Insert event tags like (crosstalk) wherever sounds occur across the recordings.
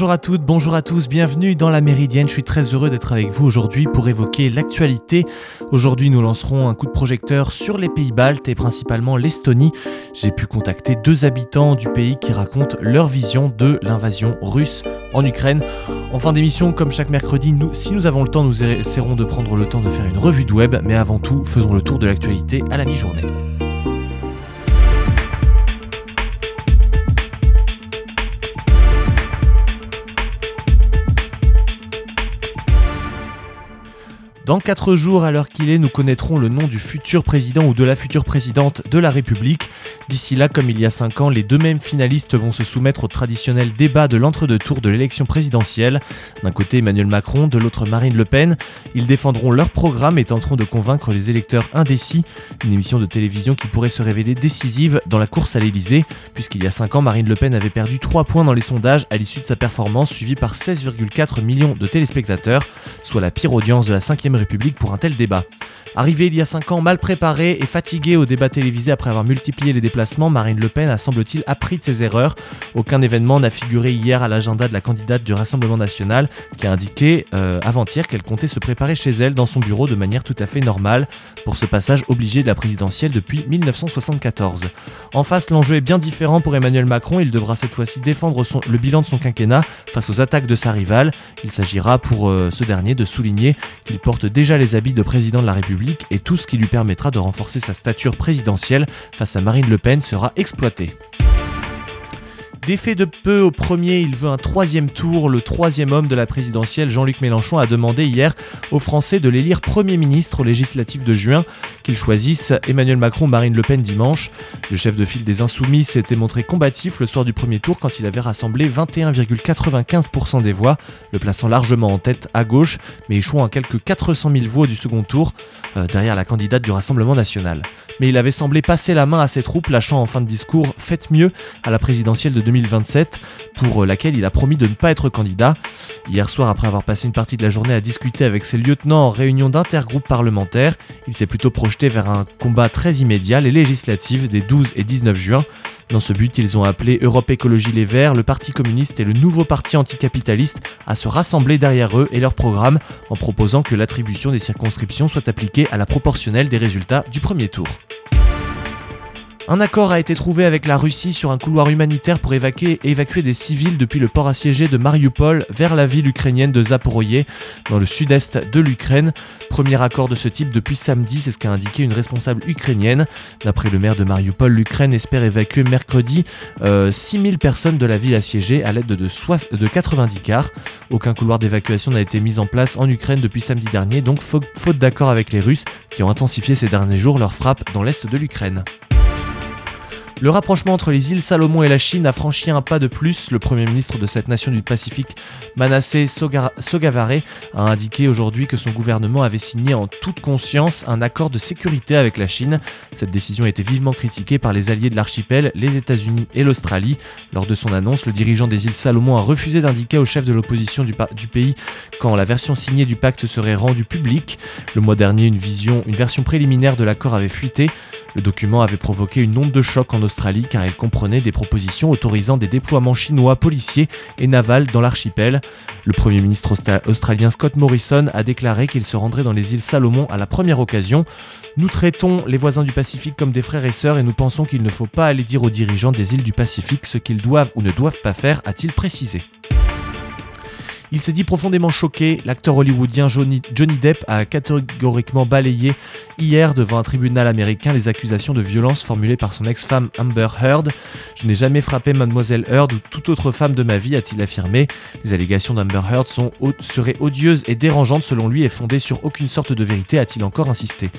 Bonjour à toutes, bonjour à tous, bienvenue dans la Méridienne. Je suis très heureux d'être avec vous aujourd'hui pour évoquer l'actualité. Aujourd'hui, nous lancerons un coup de projecteur sur les pays baltes et principalement l'Estonie. J'ai pu contacter deux habitants du pays qui racontent leur vision de l'invasion russe en Ukraine. En fin d'émission, comme chaque mercredi, nous, si nous avons le temps, nous essaierons de prendre le temps de faire une revue de web, mais avant tout, faisons le tour de l'actualité à la mi-journée. Dans 4 jours, à l'heure qu'il est, nous connaîtrons le nom du futur président ou de la future présidente de la République. D'ici là, comme il y a 5 ans, les deux mêmes finalistes vont se soumettre au traditionnel débat de l'entre-deux tours de l'élection présidentielle. D'un côté Emmanuel Macron, de l'autre Marine Le Pen. Ils défendront leur programme et tenteront de convaincre les électeurs indécis. Une émission de télévision qui pourrait se révéler décisive dans la course à l'Elysée, puisqu'il y a 5 ans, Marine Le Pen avait perdu 3 points dans les sondages à l'issue de sa performance, suivie par 16,4 millions de téléspectateurs, soit la pire audience de la 5ème République pour un tel débat. Arrivée il y a 5 ans mal préparée et fatiguée au débat télévisé après avoir multiplié les déplacements, Marine Le Pen a semble-t-il appris de ses erreurs. Aucun événement n'a figuré hier à l'agenda de la candidate du Rassemblement national qui a indiqué euh, avant-hier qu'elle comptait se préparer chez elle dans son bureau de manière tout à fait normale pour ce passage obligé de la présidentielle depuis 1974. En face, l'enjeu est bien différent pour Emmanuel Macron. Il devra cette fois-ci défendre le bilan de son quinquennat face aux attaques de sa rivale. Il s'agira pour euh, ce dernier de souligner qu'il porte déjà les habits de président de la République et tout ce qui lui permettra de renforcer sa stature présidentielle face à Marine Le Pen sera exploité. Défait de peu au premier, il veut un troisième tour. Le troisième homme de la présidentielle, Jean-Luc Mélenchon, a demandé hier aux Français de l'élire Premier ministre aux législatives de juin, qu'ils choisissent Emmanuel Macron ou Marine Le Pen dimanche. Le chef de file des Insoumis s'était montré combatif le soir du premier tour quand il avait rassemblé 21,95% des voix, le plaçant largement en tête à gauche, mais échouant à quelques 400 000 voix du second tour, euh, derrière la candidate du Rassemblement national. Mais il avait semblé passer la main à ses troupes, lâchant en fin de discours Faites mieux à la présidentielle de 2027, pour laquelle il a promis de ne pas être candidat. Hier soir, après avoir passé une partie de la journée à discuter avec ses lieutenants en réunion d'intergroupe parlementaire, il s'est plutôt projeté vers un combat très immédiat, les législatives des 12 et 19 juin. Dans ce but, ils ont appelé Europe Écologie Les Verts, le Parti communiste et le nouveau parti anticapitaliste à se rassembler derrière eux et leur programme en proposant que l'attribution des circonscriptions soit appliquée à la proportionnelle des résultats du premier tour. Un accord a été trouvé avec la Russie sur un couloir humanitaire pour évacuer, des civils depuis le port assiégé de Mariupol vers la ville ukrainienne de Zaporoye, dans le sud-est de l'Ukraine. Premier accord de ce type depuis samedi, c'est ce qu'a indiqué une responsable ukrainienne. D'après le maire de Mariupol, l'Ukraine espère évacuer mercredi 6000 euh, personnes de la ville assiégée à l'aide de, de 90 cars. Aucun couloir d'évacuation n'a été mis en place en Ukraine depuis samedi dernier, donc faute d'accord avec les Russes qui ont intensifié ces derniers jours leurs frappes dans l'est de l'Ukraine. Le rapprochement entre les îles Salomon et la Chine a franchi un pas de plus. Le premier ministre de cette nation du Pacifique, Manasseh Sogavare, a indiqué aujourd'hui que son gouvernement avait signé en toute conscience un accord de sécurité avec la Chine. Cette décision a été vivement critiquée par les alliés de l'archipel, les États-Unis et l'Australie. Lors de son annonce, le dirigeant des îles Salomon a refusé d'indiquer au chef de l'opposition du, pays quand la version signée du pacte serait rendue publique. Le mois dernier, une, une version préliminaire de l'accord avait fuité. Le document avait provoqué une onde de choc en Australie car il comprenait des propositions autorisant des déploiements chinois policiers et navals dans l'archipel. Le Premier ministre australien Scott Morrison a déclaré qu'il se rendrait dans les îles Salomon à la première occasion. Nous traitons les voisins du Pacifique comme des frères et sœurs et nous pensons qu'il ne faut pas aller dire aux dirigeants des îles du Pacifique ce qu'ils doivent ou ne doivent pas faire, a-t-il précisé. Il s'est dit profondément choqué. L'acteur hollywoodien Johnny, Depp a catégoriquement balayé hier devant un tribunal américain les accusations de violence formulées par son ex-femme Amber Heard. Je n'ai jamais frappé mademoiselle Heard ou toute autre femme de ma vie, a-t-il affirmé. Les allégations d'Amber Heard sont, seraient odieuses et dérangeantes selon lui et fondées sur aucune sorte de vérité, a-t-il encore insisté.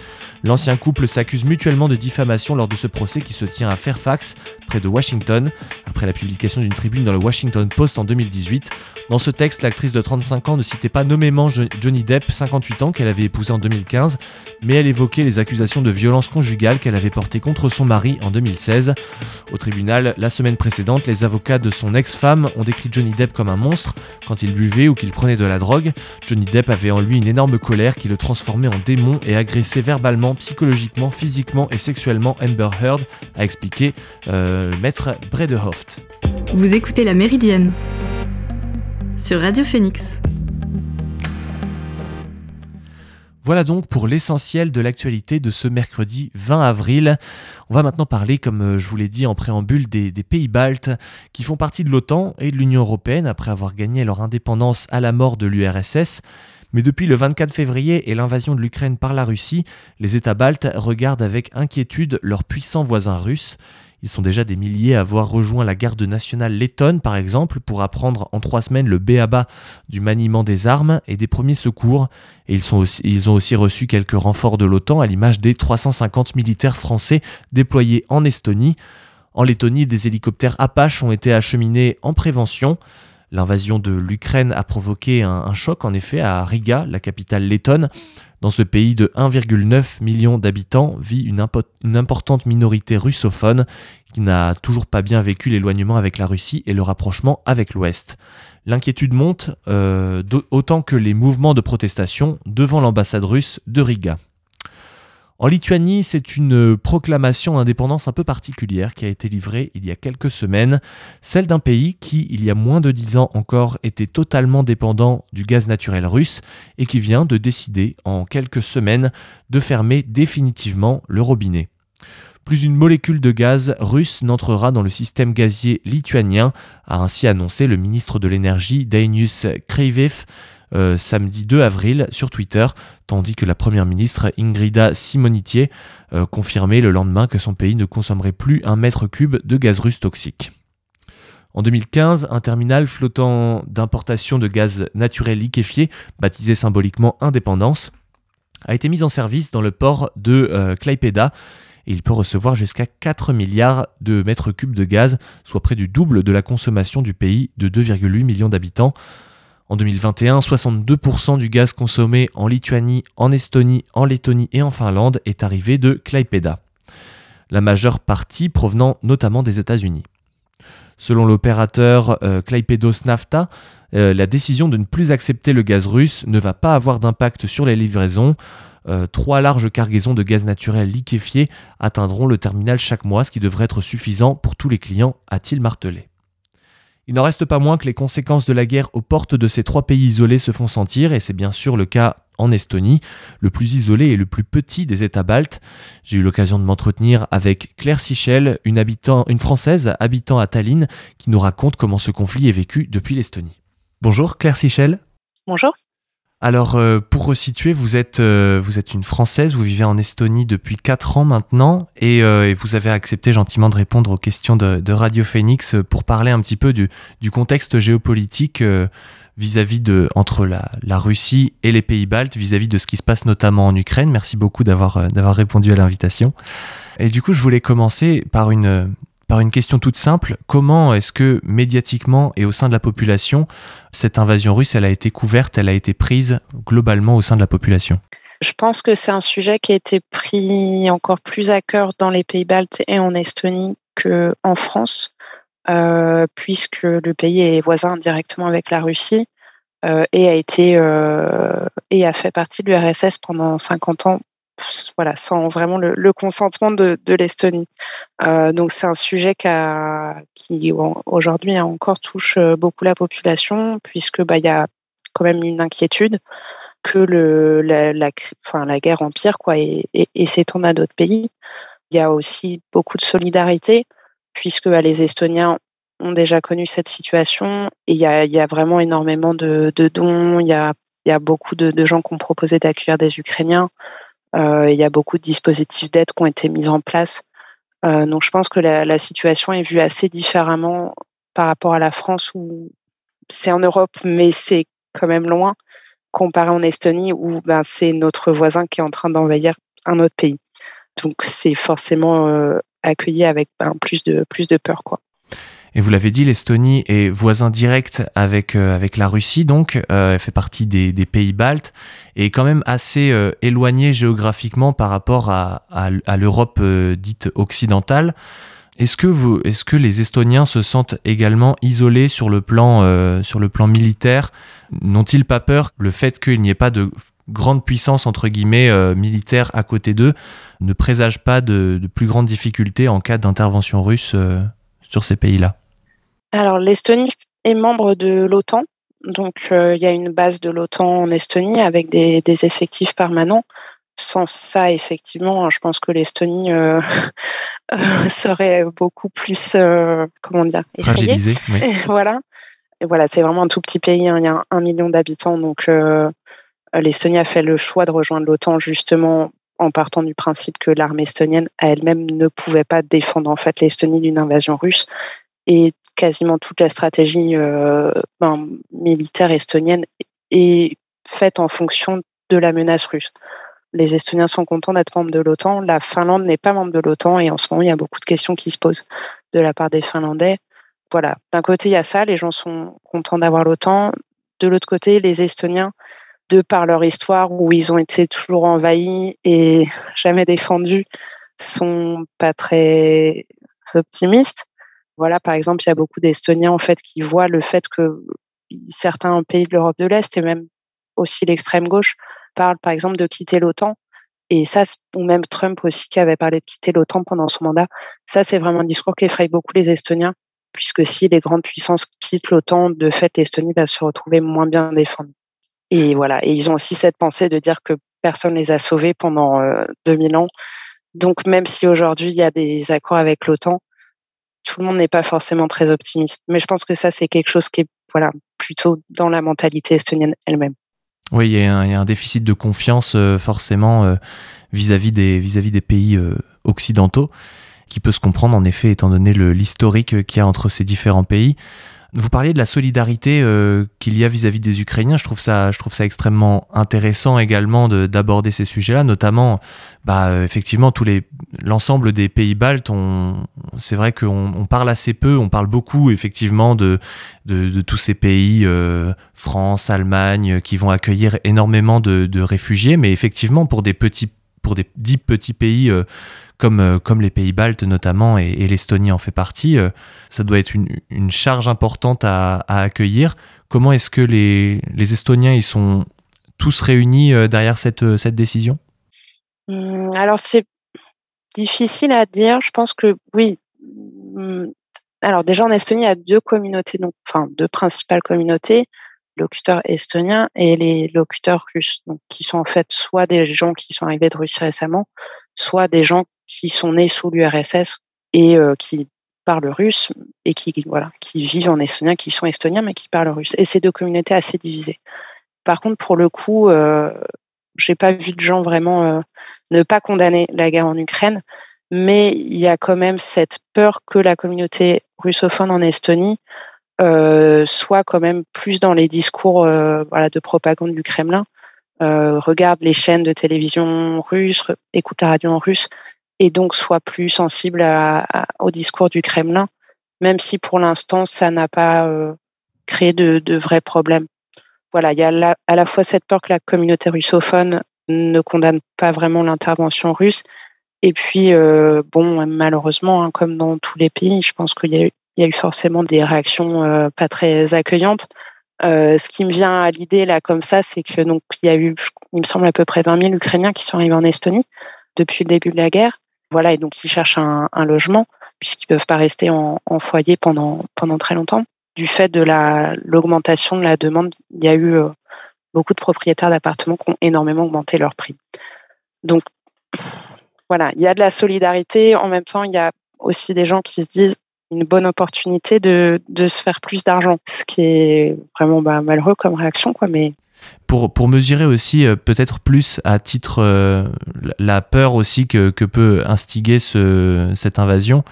L'ancien couple s'accuse mutuellement de diffamation lors de ce procès qui se tient à Fairfax, près de Washington, après la publication d'une tribune dans le Washington Post en 2018. Dans ce texte, de 35 ans ne citait pas nommément Johnny Depp, 58 ans, qu'elle avait épousé en 2015, mais elle évoquait les accusations de violence conjugale qu'elle avait portées contre son mari en 2016. Au tribunal, la semaine précédente, les avocats de son ex-femme ont décrit Johnny Depp comme un monstre quand il buvait ou qu'il prenait de la drogue. Johnny Depp avait en lui une énorme colère qui le transformait en démon et agressait verbalement, psychologiquement, physiquement et sexuellement Amber Heard, a expliqué euh, maître Bredehoft. Vous écoutez La Méridienne sur Radio Phoenix. Voilà donc pour l'essentiel de l'actualité de ce mercredi 20 avril. On va maintenant parler, comme euh, je vous l'ai dit en préambule, des, pays baltes qui font partie de l'OTAN et de l'Union européenne après avoir gagné leur indépendance à la mort de l'URSS. Mais depuis le 24 février et l'invasion de l'Ukraine par la Russie, les États baltes regardent avec inquiétude leurs puissants voisins russes. Ils sont déjà des milliers à avoir rejoint la garde nationale lettonne, par exemple, pour apprendre en trois semaines le béaba du maniement des armes et des premiers secours. Et ils, ont aussi reçu quelques renforts de l'OTAN, à l'image des 350 militaires français déployés en Estonie. En Lettonie, des hélicoptères Apache ont été acheminés en prévention. L'invasion de l'Ukraine a provoqué un, choc en effet à Riga, la capitale lettonne. Dans ce pays de 1,9 million d'habitants vit une, importante minorité russophone qui n'a toujours pas bien vécu l'éloignement avec la Russie et le rapprochement avec l'Ouest. L'inquiétude monte euh, autant que les mouvements de protestation devant l'ambassade russe de Riga. En Lituanie, c'est une proclamation d'indépendance un peu particulière qui a été livrée il y a quelques semaines, celle d'un pays qui, il y a moins de dix ans encore, était totalement dépendant du gaz naturel russe et qui vient de décider en quelques semaines de fermer définitivement le robinet. Plus une molécule de gaz russe n'entrera dans le système gazier lituanien, a ainsi annoncé le ministre de l'énergie Dainius Kreivev euh, samedi 2 avril sur Twitter, tandis que la première ministre Ingrida Simonitier euh, confirmait le lendemain que son pays ne consommerait plus un mètre cube de gaz russe toxique. En 2015, un terminal flottant d'importation de gaz naturel liquéfié, baptisé symboliquement Indépendance, a été mis en service dans le port de euh, Klaipeda et il peut recevoir jusqu'à 4 milliards de mètres cubes de gaz, soit près du double de la consommation du pays de 2,8 millions d'habitants. En 2021, 62% du gaz consommé en Lituanie, en Estonie, en Lettonie et en Finlande est arrivé de Klaipeda. La majeure partie provenant notamment des États-Unis. Selon l'opérateur euh, Klaipedos Nafta, euh, la décision de ne plus accepter le gaz russe ne va pas avoir d'impact sur les livraisons. Euh, trois larges cargaisons de gaz naturel liquéfié atteindront le terminal chaque mois, ce qui devrait être suffisant pour tous les clients, a-t-il martelé. Il n'en reste pas moins que les conséquences de la guerre aux portes de ces trois pays isolés se font sentir, et c'est bien sûr le cas en Estonie, le plus isolé et le plus petit des États baltes. J'ai eu l'occasion de m'entretenir avec Claire Sichel, une, habitant, une Française habitant à Tallinn, qui nous raconte comment ce conflit est vécu depuis l'Estonie. Bonjour Claire Sichel. Bonjour. Alors, euh, pour resituer, vous êtes, euh, vous êtes une Française, vous vivez en Estonie depuis 4 ans maintenant, euh, et, vous avez accepté gentiment de répondre aux questions de, Radio Phoenix pour parler un petit peu du, contexte géopolitique vis-à-vis de entre la, la, Russie et les pays baltes, vis-à-vis de ce qui se passe notamment en Ukraine. Merci beaucoup d'avoir d'avoir répondu à l'invitation. Et du coup, je voulais commencer par une, par une question toute simple. Comment est-ce que médiatiquement et au sein de la population, cette invasion russe, elle a été couverte, elle a été prise globalement au sein de la population? Je pense que c'est un sujet qui a été pris encore plus à cœur dans les pays baltes et en Estonie qu'en France, euh, puisque le pays est voisin directement avec la Russie. Euh, et a été euh, et a fait partie de l'URSS pendant 50 ans voilà, sans vraiment le, consentement de, l'Estonie. Euh, donc c'est un sujet qui, aujourd'hui encore touche euh, beaucoup la population, puisque bah, y a quand même une inquiétude que le, la, la, guerre empire quoi, et, s'étende à d'autres pays. Il y a aussi beaucoup de solidarité, puisque bah, les Estoniens ont déjà connu cette situation, et il y a, vraiment énormément de, dons, il y a, beaucoup de, de gens qui ont proposé d'accueillir des Ukrainiens. Euh, il y a beaucoup de dispositifs d'aide qui ont été mis en place. Euh, donc je pense que la, situation est vue assez différemment par rapport à la France où c'est en Europe, mais c'est quand même loin, comparé en Estonie où ben, c'est notre voisin qui est en train d'envahir un autre pays. Donc c'est forcément euh, accueilli avec ben, plus, de, plus de peur. Quoi. Et vous l'avez dit, l'Estonie est voisin direct avec, euh, avec la Russie, donc euh, elle fait partie des, des, pays baltes et quand même assez euh, éloignée géographiquement par rapport à, à, l'Europe dite occidentale. Est-ce que, vous, est-ce que les Estoniens se sentent également isolés sur le plan, sur le plan militaire? N'ont-ils pas peur? Le fait qu'il n'y ait pas de grande puissance entre guillemets militaire à côté d'eux ne présage pas de, de, plus grandes difficultés en cas d'intervention russe sur ces pays-là? Alors, l'Estonie est membre de l'OTAN Donc, il y a une base de l'OTAN en Estonie avec des, des, effectifs permanents. Sans ça, effectivement, je pense que l'Estonie (laughs) serait beaucoup plus, comment dire, fragilisée. (laughs) voilà. Et voilà, c'est vraiment un tout petit pays. Hein. Il y a un, million d'habitants, donc l'Estonie a fait le choix de rejoindre l'OTAN justement en partant du principe que l'armée estonienne elle-même ne pouvait pas défendre en fait l'Estonie d'une invasion russe et quasiment toute la stratégie euh, ben, militaire estonienne est faite en fonction de la menace russe. Les Estoniens sont contents d'être membres de l'OTAN. La Finlande n'est pas membre de l'OTAN et en ce moment il y a beaucoup de questions qui se posent de la part des Finlandais. Voilà, d'un côté il y a ça, les gens sont contents d'avoir l'OTAN. De l'autre côté, les Estoniens de par leur histoire où ils ont été toujours envahis et (laughs) jamais défendus, sont pas très optimistes. Voilà, par exemple, il y a beaucoup d'Estoniens en fait qui voient le fait que certains pays de l'Europe de l'Est et même aussi l'extrême gauche parlent par exemple de quitter l'OTAN. Et ça, ou même Trump aussi qui avait parlé de quitter l'OTAN pendant son mandat. Ça, c'est vraiment un discours qui effraie beaucoup les Estoniens, puisque si les grandes puissances quittent l'OTAN, de fait, l'Estonie va se retrouver moins bien défendue. Et voilà. Et ils ont aussi cette pensée de dire que personne les a sauvés pendant 2000 euh, ans. Donc, même si aujourd'hui il y a des accords avec l'OTAN, tout le monde n'est pas forcément très optimiste. Mais je pense que ça, c'est quelque chose qui est voilà, plutôt dans la mentalité estonienne elle-même. Oui, il y, a un, déficit de confiance euh, forcément euh, vis-à-vis des, pays occidentaux, qui peut se comprendre en effet étant donné l'historique qu'il y a entre ces différents pays. Vous parliez de la solidarité euh, qu'il y a vis-à-vis des Ukrainiens. Je trouve ça, je trouve ça extrêmement intéressant également d'aborder ces sujets-là, notamment, bah, euh, effectivement, tous les, l'ensemble des pays baltes. c'est vrai qu'on on parle assez peu. On parle beaucoup, effectivement, de, tous ces pays, euh, France, Allemagne, qui vont accueillir énormément de, réfugiés. Mais effectivement, pour des petits, pour des dix petits pays comme les pays baltes notamment, et, l'Estonie en fait partie, euh, ça doit être une, charge importante à, accueillir. Comment est-ce que les, Estoniens ils sont tous réunis euh, derrière cette, cette décision? Mmh, Alors c'est difficile à dire. Je pense que oui. Mmh, alors déjà en Estonie, il y a deux communautés, donc, enfin deux principales communautés locuteurs estoniens et les locuteurs russes, donc, qui sont en fait soit des gens qui sont arrivés de Russie récemment, soit des gens qui sont nés sous l'URSS et euh, qui parlent russe et qui voilà qui vivent en estonien, qui sont estoniens mais qui parlent russe. Et ces deux communautés assez divisées. Par contre, pour le coup, euh, j'ai pas vu de gens vraiment euh, ne pas condamner la guerre en Ukraine, mais il y a quand même cette peur que la communauté russophone en Estonie euh, soit quand même plus dans les discours voilà de propagande du Kremlin. regarde les chaînes de télévision russes, écoute la radio en russe et donc soit plus sensible au discours du Kremlin, même si pour l'instant ça n'a pas euh, créé de, vrais problèmes. Voilà, il y a à la fois cette peur que la communauté russophone ne condamne pas vraiment l'intervention russe, et puis euh, bon, malheureusement, hein, comme dans tous les pays, je pense qu'il y, a eu forcément des réactions euh, pas très accueillantes. ce qui me vient à l'idée là comme ça, c'est que donc il y a eu, il me semble à peu près 20 000 Ukrainiens qui sont arrivés en Estonie depuis le début de la guerre. Voilà, et donc ils cherchent un, logement puisqu'ils peuvent pas rester en, foyer pendant pendant très longtemps. Du fait de la l'augmentation de la demande, il y a eu euh, beaucoup de propriétaires d'appartements qui ont énormément augmenté leur prix. Donc voilà, il y a de la solidarité. En même temps, il y a aussi des gens qui se disent une bonne opportunité de, de se faire plus d'argent, ce qui est vraiment bah, malheureux comme réaction, quoi. Mais pour, pour mesurer aussi euh, peut-être plus à titre euh, la peur aussi que, que peut instiguer ce, cette invasion,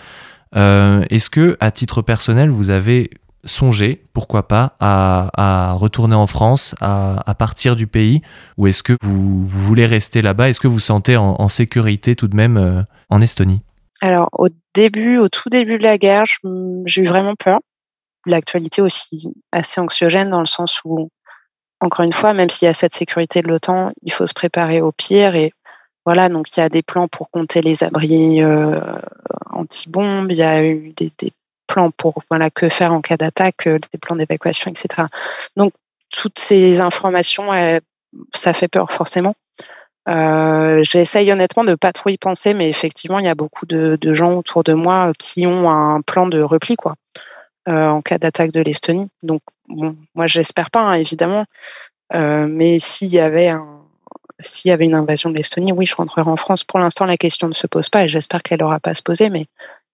euh, est-ce que à titre personnel vous avez songé, pourquoi pas, à, retourner en France, à, partir du pays, ou est-ce que vous, vous, voulez rester là-bas? Est-ce que vous sentez en, en, sécurité tout de même en Estonie? Alors au début, au tout début de la guerre, j'ai eu vraiment peur. L'actualité aussi assez anxiogène dans le sens où encore une fois, même s'il y a cette sécurité de l'OTAN, il faut se préparer au pire. Et voilà, donc il y a des plans pour compter les abris euh, anti-bombes, il y a eu des, plans pour voilà, que faire en cas d'attaque, euh, des plans d'évacuation, etc. Donc toutes ces informations, ça fait peur forcément. Euh, J'essaye honnêtement de pas trop y penser, mais effectivement, il y a beaucoup de, de, gens autour de moi qui ont un plan de repli, quoi. En cas d'attaque de l'Estonie. Donc, bon, moi, j'espère pas, hein, évidemment. mais s'il y avait un, s'il y avait une invasion de l'Estonie, oui, je rentrerai en France. Pour l'instant, la question ne se pose pas et j'espère qu'elle n'aura pas à se poser, mais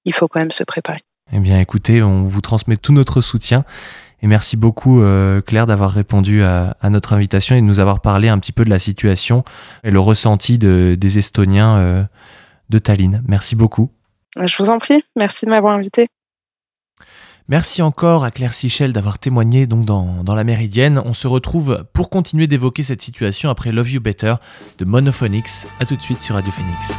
il faut quand même se préparer. Eh bien, écoutez, on vous transmet tout notre soutien. Et merci beaucoup, euh, Claire, d'avoir répondu à, notre invitation et de nous avoir parlé un petit peu de la situation et le ressenti des Estoniens euh, de Tallinn. Merci beaucoup. Je vous en prie. Merci de m'avoir invité. Merci encore à Claire Sichel d'avoir témoigné donc dans, la Méridienne. On se retrouve pour continuer d'évoquer cette situation après Love You Better de Monophonics. A tout de suite sur Radio Phoenix.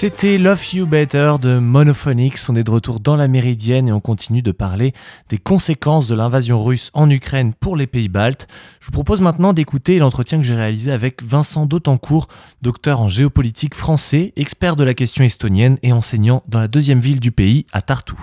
C'était Love You Better de Monophonics. On est de retour dans la Méridienne et on continue de parler des conséquences de l'invasion russe en Ukraine pour les pays baltes. Je vous propose maintenant d'écouter l'entretien que j'ai réalisé avec Vincent Dautancourt, docteur en géopolitique français, expert de la question estonienne et enseignant dans la deuxième ville du pays, à Tartu.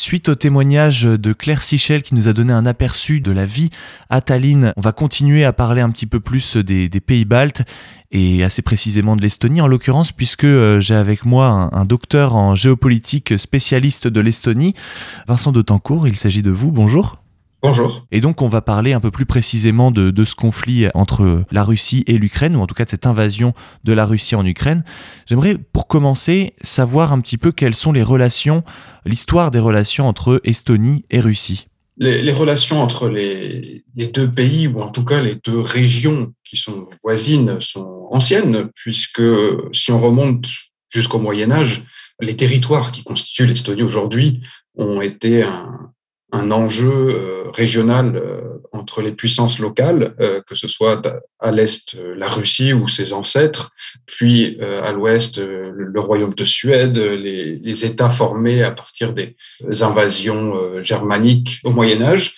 Suite au témoignage de Claire Sichel qui nous a donné un aperçu de la vie à Tallinn, on va continuer à parler un petit peu plus des, pays baltes et assez précisément de l'Estonie en l'occurrence puisque euh, j'ai avec moi un, docteur en géopolitique spécialiste de l'Estonie, Vincent Tancourt. il s'agit de vous, bonjour. Bonjour. Et donc on va parler un peu plus précisément de, ce conflit entre la Russie et l'Ukraine, ou en tout cas de cette invasion de la Russie en Ukraine. J'aimerais pour commencer savoir un petit peu quelles sont les relations, l'histoire des relations entre Estonie et Russie. Les, relations entre les, deux pays, ou en tout cas les deux régions qui sont voisines, sont anciennes, puisque si on remonte jusqu'au Moyen Âge, les territoires qui constituent l'Estonie aujourd'hui ont été un, un enjeu régional entre les puissances locales, que ce soit à l'est la Russie ou ses ancêtres, puis à l'ouest le royaume de Suède, les, les, États formés à partir des invasions germaniques au Moyen Âge,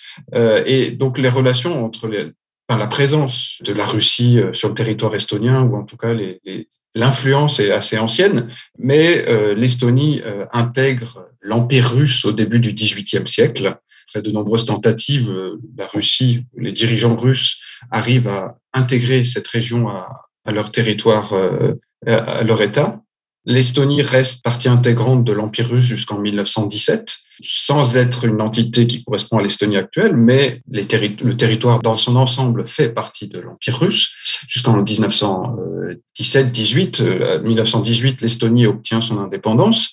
et donc les relations entre les, la présence de la Russie euh, sur le territoire estonien, ou en tout cas l'influence est assez ancienne, mais euh, l'Estonie euh, intègre l'Empire russe au début du XVIIIe siècle. De nombreuses tentatives, la Russie, les dirigeants russes arrivent à intégrer cette région à, à leur territoire, à leur État. L'Estonie reste partie intégrante de l'Empire russe jusqu'en 1917 sans être une entité qui correspond à l'Estonie actuelle, mais le territoire dans son ensemble fait partie de l'Empire russe jusqu'en 1917-18. 1918, l'Estonie obtient son indépendance,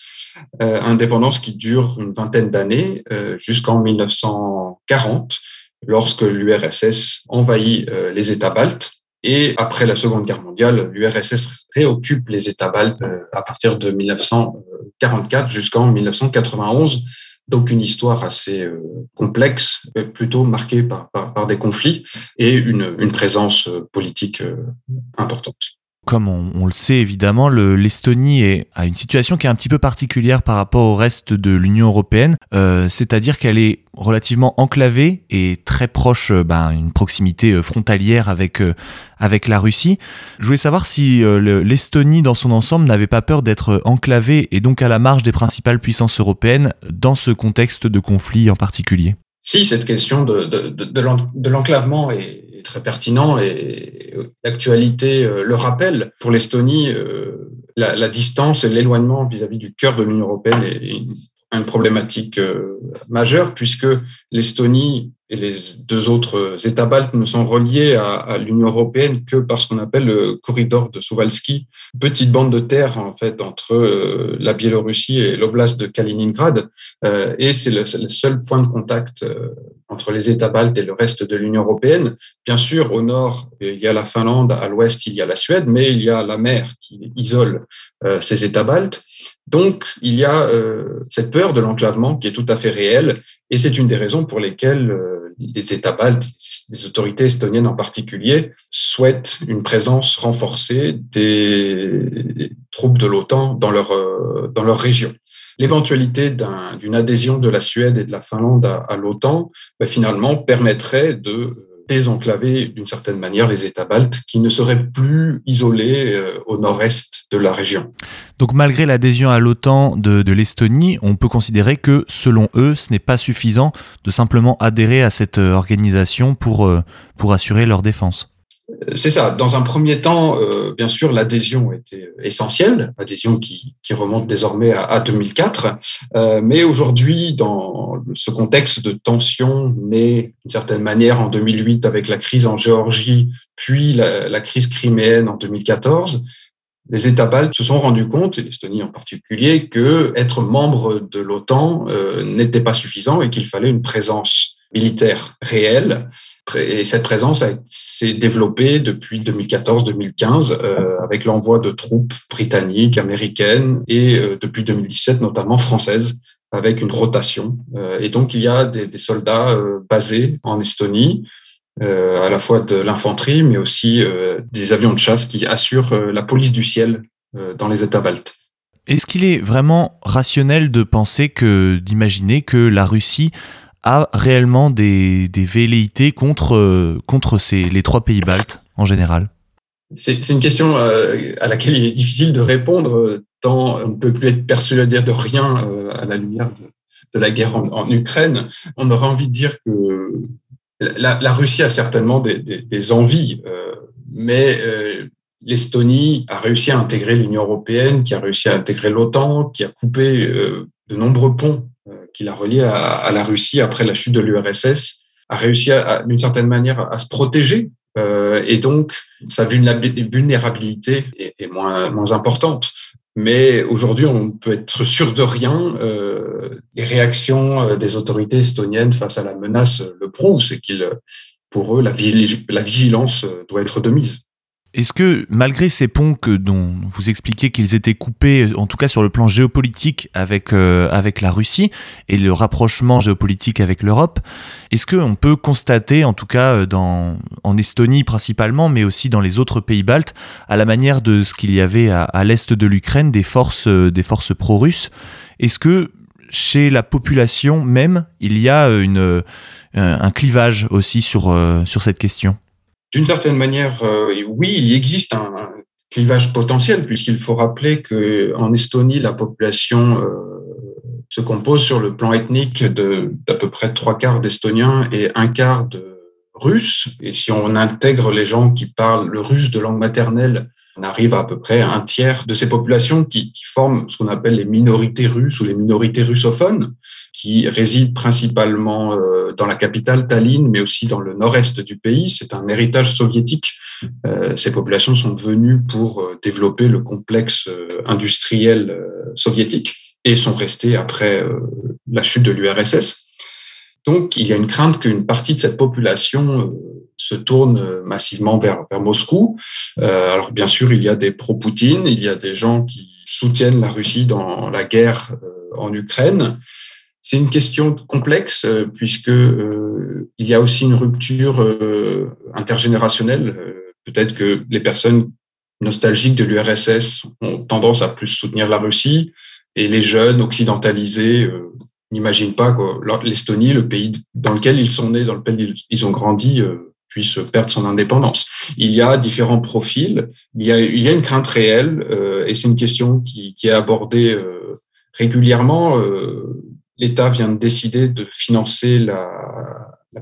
euh, indépendance qui dure une vingtaine d'années euh, jusqu'en 1940, lorsque l'URSS envahit euh, les États baltes. Et après la Seconde Guerre mondiale, l'URSS réoccupe les États baltes à partir de 1944 jusqu'en 1991 donc une histoire assez euh, complexe, euh, plutôt marquée par, des conflits et une, présence euh, politique importante. Comme on, le sait évidemment, l'Estonie a une situation qui est un petit peu particulière par rapport au reste de l'Union européenne, c'est-à-dire qu'elle est relativement enclavée et très proche, ben, une proximité frontalière avec avec la Russie. Je voulais savoir si euh, l'Estonie dans son ensemble n'avait pas peur d'être enclavée et donc à la marge des principales puissances européennes dans ce contexte de conflit en particulier. Si, cette question de, de, l'enclavement est, très pertinent et l'actualité euh, le rappelle. Pour l'Estonie, euh, la, distance et l'éloignement vis-à-vis du cœur de l'Union européenne est une problématique majeure puisque l'Estonie et les deux autres États baltes ne sont reliés à, l'Union européenne que par ce qu'on appelle le corridor de Suwalski, petite bande de terre en fait entre euh, la Biélorussie et l'oblast de Kaliningrad, euh, et c'est le, seul point de contact euh, entre les États baltes et le reste de l'Union européenne. Bien sûr, au nord, il y a la Finlande, à l'ouest, il y a la Suède, mais il y a la mer qui isole ces États baltes. Donc, il y a cette peur de l'enclavement qui est tout à fait réelle, et c'est une des raisons pour lesquelles les États baltes, les autorités estoniennes en particulier, souhaitent une présence renforcée des troupes de l'OTAN dans leur, euh, dans leur région. L'éventualité d'une adhésion de la Suède et de la Finlande à, l'OTAN, bah, finalement, permettrait de désenclaver d'une certaine manière les États baltes qui ne seraient plus isolés euh, au nord-est de la région. Donc malgré l'adhésion à l'OTAN de, l'Estonie, on peut considérer que selon eux, ce n'est pas suffisant de simplement adhérer à cette euh, organisation pour, euh, pour assurer leur défense. C'est ça. Dans un premier temps, euh, bien sûr, l'adhésion était essentielle, adhésion qui, remonte désormais à, 2004. Euh, mais aujourd'hui, dans ce contexte de tension né d'une certaine manière en 2008 avec la crise en Géorgie, puis la, crise criméenne en 2014, les États baltes se sont rendus compte, et l'Estonie en particulier, que être membre de l'OTAN euh, n'était pas suffisant et qu'il fallait une présence militaire réelle et cette présence s'est développée depuis 2014-2015 euh, avec l'envoi de troupes britanniques, américaines et euh, depuis 2017 notamment françaises avec une rotation. Euh, et donc il y a des, des soldats euh, basés en Estonie, euh, à la fois de l'infanterie mais aussi des avions de chasse qui assurent la police du ciel dans les États baltes. Est-ce qu'il est vraiment rationnel de penser que, d'imaginer que la Russie a réellement des, des velléités contre, euh, contre ces, les trois pays baltes en général C'est une question euh, à laquelle il est difficile de répondre, tant on ne peut plus être persuadé de rien euh, à la lumière de, la guerre en, Ukraine. On aurait envie de dire que la, Russie a certainement des, des envies, mais l'Estonie a réussi à intégrer l'Union européenne, qui a réussi à intégrer l'OTAN, qui a coupé de nombreux ponts qui l'a relié à, la Russie après la chute de l'URSS, a réussi d'une certaine manière à se protéger euh, et donc sa vulnérabilité est, moins, moins importante. Mais aujourd'hui, on peut être sûr de rien. Euh, les réactions euh, des autorités estoniennes face à la menace le prouvent, c'est qu'il, pour eux, la vigilance doit être de mise. Est-ce que malgré ces ponts que, dont vous expliquez qu'ils étaient coupés, en tout cas sur le plan géopolitique avec, euh, avec la Russie et le rapprochement géopolitique avec l'Europe, est-ce qu'on peut constater, en tout cas euh, dans, en Estonie principalement, mais aussi dans les autres pays baltes, à la manière de ce qu'il y avait à, à l'est de l'Ukraine, des forces, euh, des forces pro-russes, est-ce que chez la population même, il y a une, un clivage aussi sur, sur cette question? D'une certaine manière, euh, oui, il existe un, clivage potentiel, puisqu'il faut rappeler que en Estonie, la population euh, se compose sur le plan ethnique d'à peu près trois quarts d'Estoniens et un quart de Russes. Et si on intègre les gens qui parlent le russe de langue maternelle, on arrive à, peu près un tiers de ces populations qui, qui forment ce qu'on appelle les minorités russes ou les minorités russophones qui résident principalement euh, dans la capitale Tallinn, mais aussi dans le nord-est du pays. C'est un héritage soviétique. Euh, ces populations sont venues pour euh, développer le complexe industriel soviétique et sont restées après la chute de l'URSS. Donc, il y a une crainte qu'une partie de cette population se tourne massivement vers, Moscou. alors, bien sûr, il y a des pro-Poutine, il y a des gens qui soutiennent la Russie dans la guerre en Ukraine. C'est une question complexe euh, puisque euh, il y a aussi une rupture euh, intergénérationnelle. Peut-être que les personnes nostalgiques de l'URSS ont tendance à plus soutenir la Russie et les jeunes occidentalisés n'imaginent pas que l'Estonie, le pays dans lequel ils sont nés, dans lequel ils ont grandi, puisse perdre son indépendance. Il y a différents profils, il y a, il y a une crainte réelle et c'est une question qui, est abordée régulièrement l'État vient de décider de financer la,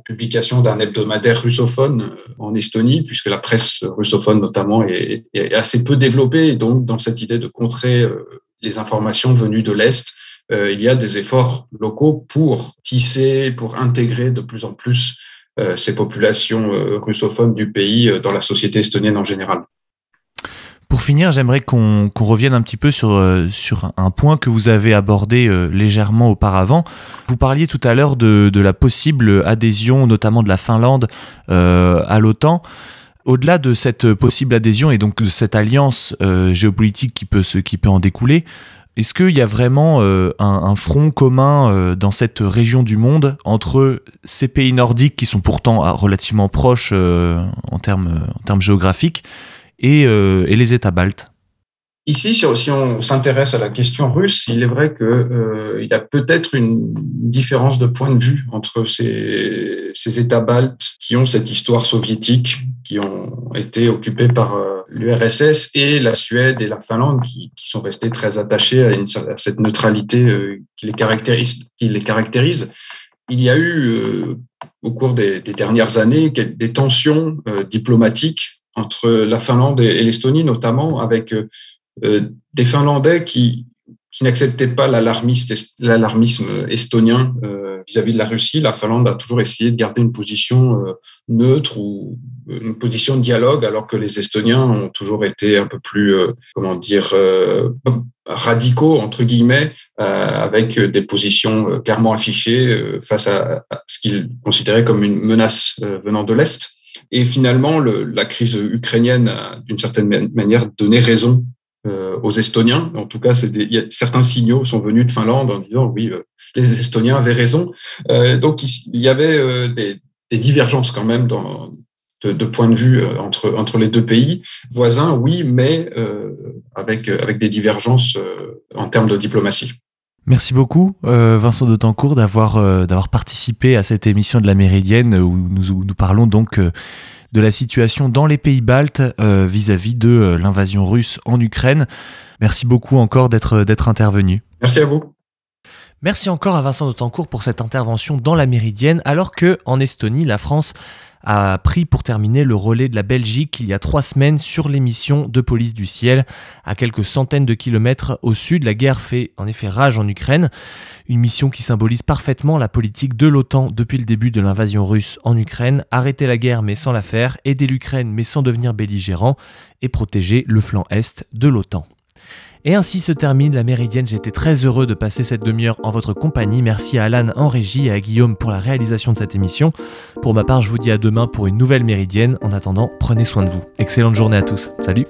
publication d'un hebdomadaire russophone euh, en Estonie, puisque la presse russophone notamment est, assez peu développée. Donc, dans cette idée de contrer euh, les informations venues de l'Est, euh, il y a des efforts locaux pour tisser, pour intégrer de plus en plus ces populations russophones du pays dans la société estonienne en général. Pour finir, j'aimerais qu'on revienne un petit peu sur, euh, un point que vous avez abordé euh, légèrement auparavant. Vous parliez tout à l'heure de, la possible adhésion, notamment de la Finlande, euh, à l'OTAN. Au-delà de cette possible adhésion et donc de cette alliance géopolitique qui peut en découler, est-ce qu'il y a vraiment un, un, front commun dans cette région du monde entre ces pays nordiques qui sont pourtant relativement proches en, termes, en termes géographiques euh, et, les États baltes? Ici, si on s'intéresse à la question russe, il est vrai qu'il euh, y a peut-être une différence de point de vue entre ces, États baltes qui ont cette histoire soviétique, qui ont été occupés par euh, l'URSS, et la Suède et la Finlande qui, sont restés très attachés à, cette neutralité euh, qui, les caractérise. Il y a eu, euh, au cours des, dernières années, des tensions diplomatiques entre la Finlande et l'Estonie, notamment avec euh, euh, des Finlandais qui n'acceptaient pas l'alarmisme estonien euh, vis-à-vis de la Russie. La Finlande a toujours essayé de garder une position neutre ou une position de dialogue, alors que les Estoniens ont toujours été un peu plus, comment dire, radicaux entre guillemets, avec des positions clairement affichées face à, ce qu'ils considéraient comme une menace venant de l'est. Et finalement, le, la crise ukrainienne a d'une certaine manière donné raison euh, aux Estoniens. En tout cas, certains signaux sont venus de Finlande en disant oui, euh, les Estoniens avaient raison. Euh, donc il y avait euh, des, divergences quand même de, de point de vue euh, entre, entre les deux pays voisins, oui, mais avec, avec des divergences en termes de diplomatie. Merci beaucoup, euh, Vincent de Tancourt, d'avoir euh, d'avoir participé à cette émission de la Méridienne où nous, nous parlons donc euh, de la situation dans les pays baltes vis-à-vis de l'invasion russe en Ukraine. Merci beaucoup encore d'être d'être intervenu. Merci à vous. Merci encore à Vincent de Tancourt pour cette intervention dans la Méridienne, alors que en Estonie, la France a pris pour terminer le relais de la Belgique il y a trois semaines sur l'émission de police du ciel. À quelques centaines de kilomètres au sud, la guerre fait en effet rage en Ukraine. Une mission qui symbolise parfaitement la politique de l'OTAN depuis le début de l'invasion russe en Ukraine. Arrêter la guerre mais sans la faire, aider l'Ukraine mais sans devenir belligérant et protéger le flanc est de l'OTAN. Et ainsi se termine la Méridienne. J'étais très heureux de passer cette demi-heure en votre compagnie. Merci à Alan en régie et à Guillaume pour la réalisation de cette émission. Pour ma part, je vous dis à demain pour une nouvelle Méridienne. En attendant, prenez soin de vous. Excellente journée à tous. Salut